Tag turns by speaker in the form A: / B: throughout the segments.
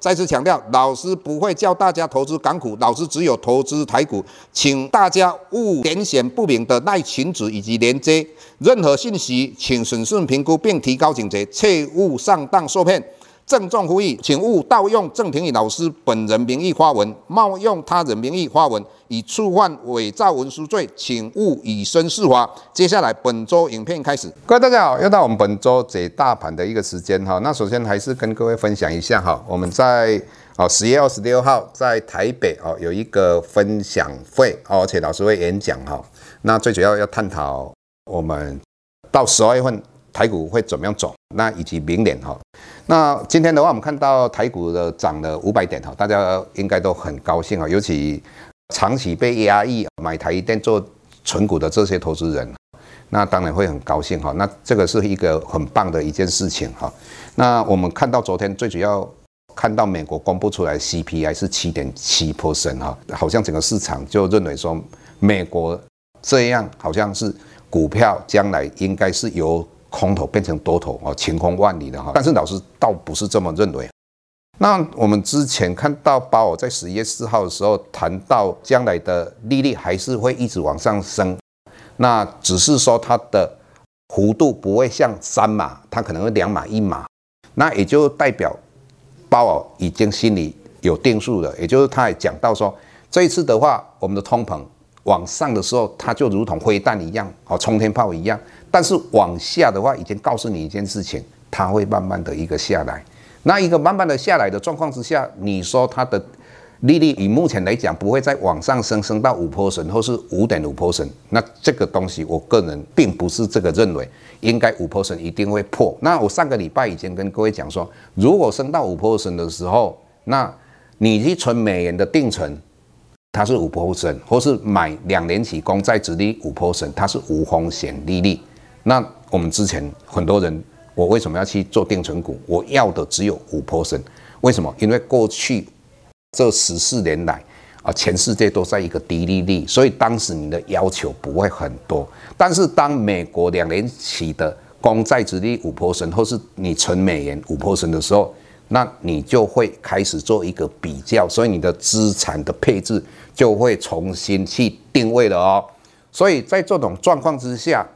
A: 再次强调，老师不会教大家投资港股，老师只有投资台股，请大家勿点选不明的内群组以及连接，任何信息请审慎评估并提高警觉，切勿上当受骗。郑重呼吁，请勿盗用郑庭宇老师本人名义发文，冒用他人名义发文，以触犯伪造文书罪，请勿以身试法。接下来本周影片开始，
B: 各位大家好，又到我们本周解大盘的一个时间哈。那首先还是跟各位分享一下哈，我们在哦十月二十六号在台北哦有一个分享会，而且老师会演讲哈。那最主要要探讨我们到十二月份。台股会怎么样走？那以及明年哈，那今天的话，我们看到台股的涨了五百点哈，大家应该都很高兴哈，尤其长期被压抑买台积电做存股的这些投资人，那当然会很高兴哈。那这个是一个很棒的一件事情哈。那我们看到昨天最主要看到美国公布出来 CPI 是七点七 percent 哈，好像整个市场就认为说美国这样好像是股票将来应该是由空头变成多头哦，晴空万里的哈，但是老师倒不是这么认为。那我们之前看到鲍尔在十一月四号的时候谈到将来的利率还是会一直往上升，那只是说它的幅度不会像三码，它可能会两码一码，那也就代表鲍尔已经心里有定数了，也就是他也讲到说，这一次的话，我们的通膨往上的时候，它就如同飞弹一样哦，冲天炮一样。但是往下的话，已经告诉你一件事情，它会慢慢的一个下来。那一个慢慢的下来的状况之下，你说它的利率以目前来讲不会再往上升，升到五 percent 或是五点五 percent。那这个东西，我个人并不是这个认为，应该五 percent 一定会破。那我上个礼拜已经跟各位讲说，如果升到五 percent 的时候，那你去存美元的定存，它是五 percent，或是买两年期公债殖利率五 percent，它是无风险利率。那我们之前很多人，我为什么要去做定存股？我要的只有五 percent，为什么？因为过去这十四年来啊，全世界都在一个低利率，所以当时你的要求不会很多。但是当美国两年期的公债殖利率五 percent，或是你存美元五 percent 的时候，那你就会开始做一个比较，所以你的资产的配置就会重新去定位了哦。所以在这种状况之下。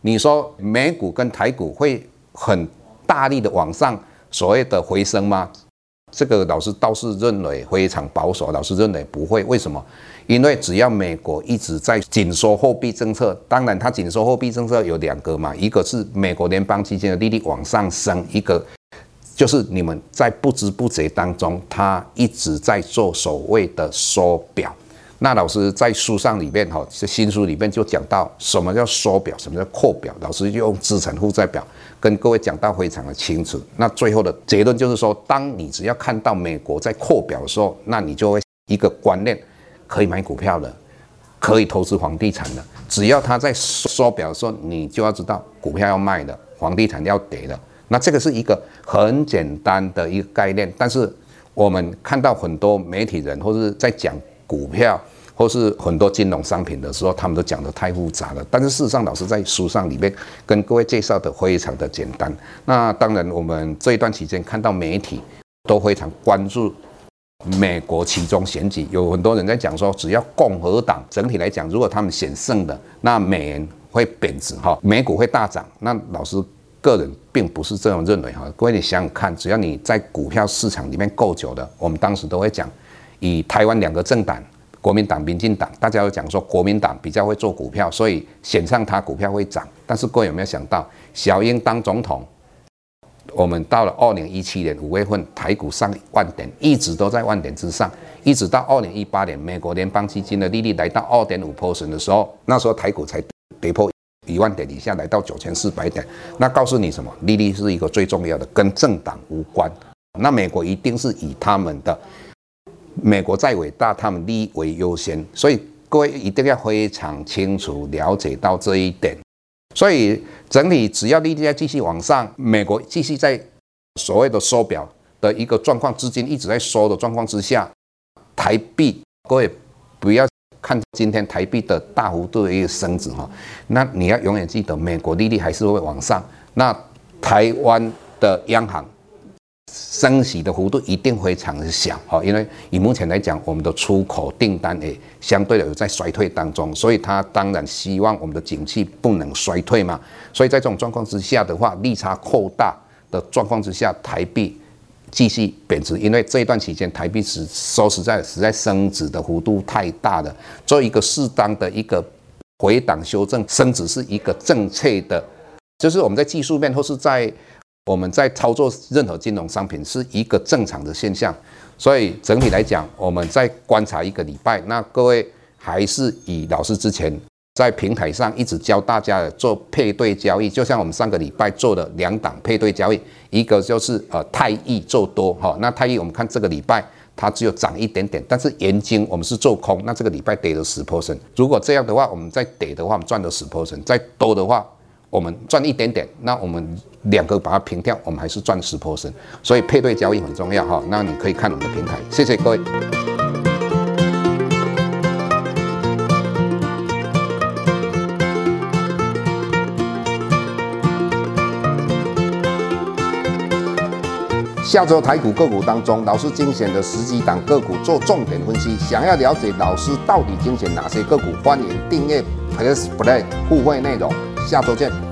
B: 你说美股跟台股会很大力的往上所谓的回升吗？这个老师倒是认为非常保守，老师认为不会。为什么？因为只要美国一直在紧缩货币政策，当然它紧缩货币政策有两个嘛，一个是美国联邦基金的利率往上升，一个就是你们在不知不觉当中，他一直在做所谓的缩表。那老师在书上里面哈，这新书里面就讲到什么叫缩表，什么叫扩表。老师就用资产负债表跟各位讲到非常的清楚。那最后的结论就是说，当你只要看到美国在扩表的时候，那你就会一个观念，可以买股票了，可以投资房地产了。只要他在缩表的时候，你就要知道股票要卖的，房地产要跌的。那这个是一个很简单的一个概念，但是我们看到很多媒体人或是在讲。股票或是很多金融商品的时候，他们都讲得太复杂了。但是事实上，老师在书上里面跟各位介绍的非常的简单。那当然，我们这一段期间看到媒体都非常关注美国期中选举，有很多人在讲说，只要共和党整体来讲，如果他们险胜的，那美元会贬值哈，美股会大涨。那老师个人并不是这样认为哈。各位你想想看，只要你在股票市场里面够久的，我们当时都会讲。以台湾两个政党，国民党、民进党，大家都讲说国民党比较会做股票，所以选上他股票会涨。但是各位有没有想到，小英当总统，我们到了二零一七年五月份，台股上万点，一直都在万点之上，一直到二零一八年，美国联邦基金的利率来到二点五 percent 的时候，那时候台股才跌破一万点以下，来到九千四百点。那告诉你什么？利率是一个最重要的，跟政党无关。那美国一定是以他们的。美国再伟大，他们利益为优先，所以各位一定要非常清楚了解到这一点。所以整体只要利率在继续往上，美国继续在所谓的缩表的一个状况，资金一直在缩的状况之下，台币各位不要看今天台币的大幅度的一个升值哈，那你要永远记得，美国利率还是会往上，那台湾的央行。升息的幅度一定非常的小，哈，因为以目前来讲，我们的出口订单诶相对的有在衰退当中，所以他当然希望我们的景气不能衰退嘛。所以在这种状况之下的话，利差扩大的状况之下，台币继续贬值，因为这一段期间台币是说实在实在升值的幅度太大了，做一个适当的一个回档修正，升值是一个正确的，就是我们在技术面或是在。我们在操作任何金融商品是一个正常的现象，所以整体来讲，我们在观察一个礼拜。那各位还是以老师之前在平台上一直教大家做配对交易，就像我们上个礼拜做的两档配对交易，一个就是呃太易做多哈，那太易我们看这个礼拜它只有涨一点点，但是元晶我们是做空，那这个礼拜跌了十 percent。如果这样的话，我们再跌的话，我们赚了十 percent，再多的话。我们赚一点点，那我们两个把它平掉，我们还是赚十 percent。所以配对交易很重要哈。那你可以看我们的平台，谢谢各位。下周台股个股当中，老师精选的十几档个股做重点分析。想要了解老师到底精选哪些个股，欢迎订阅 Plus Play 互惠内容。下周见。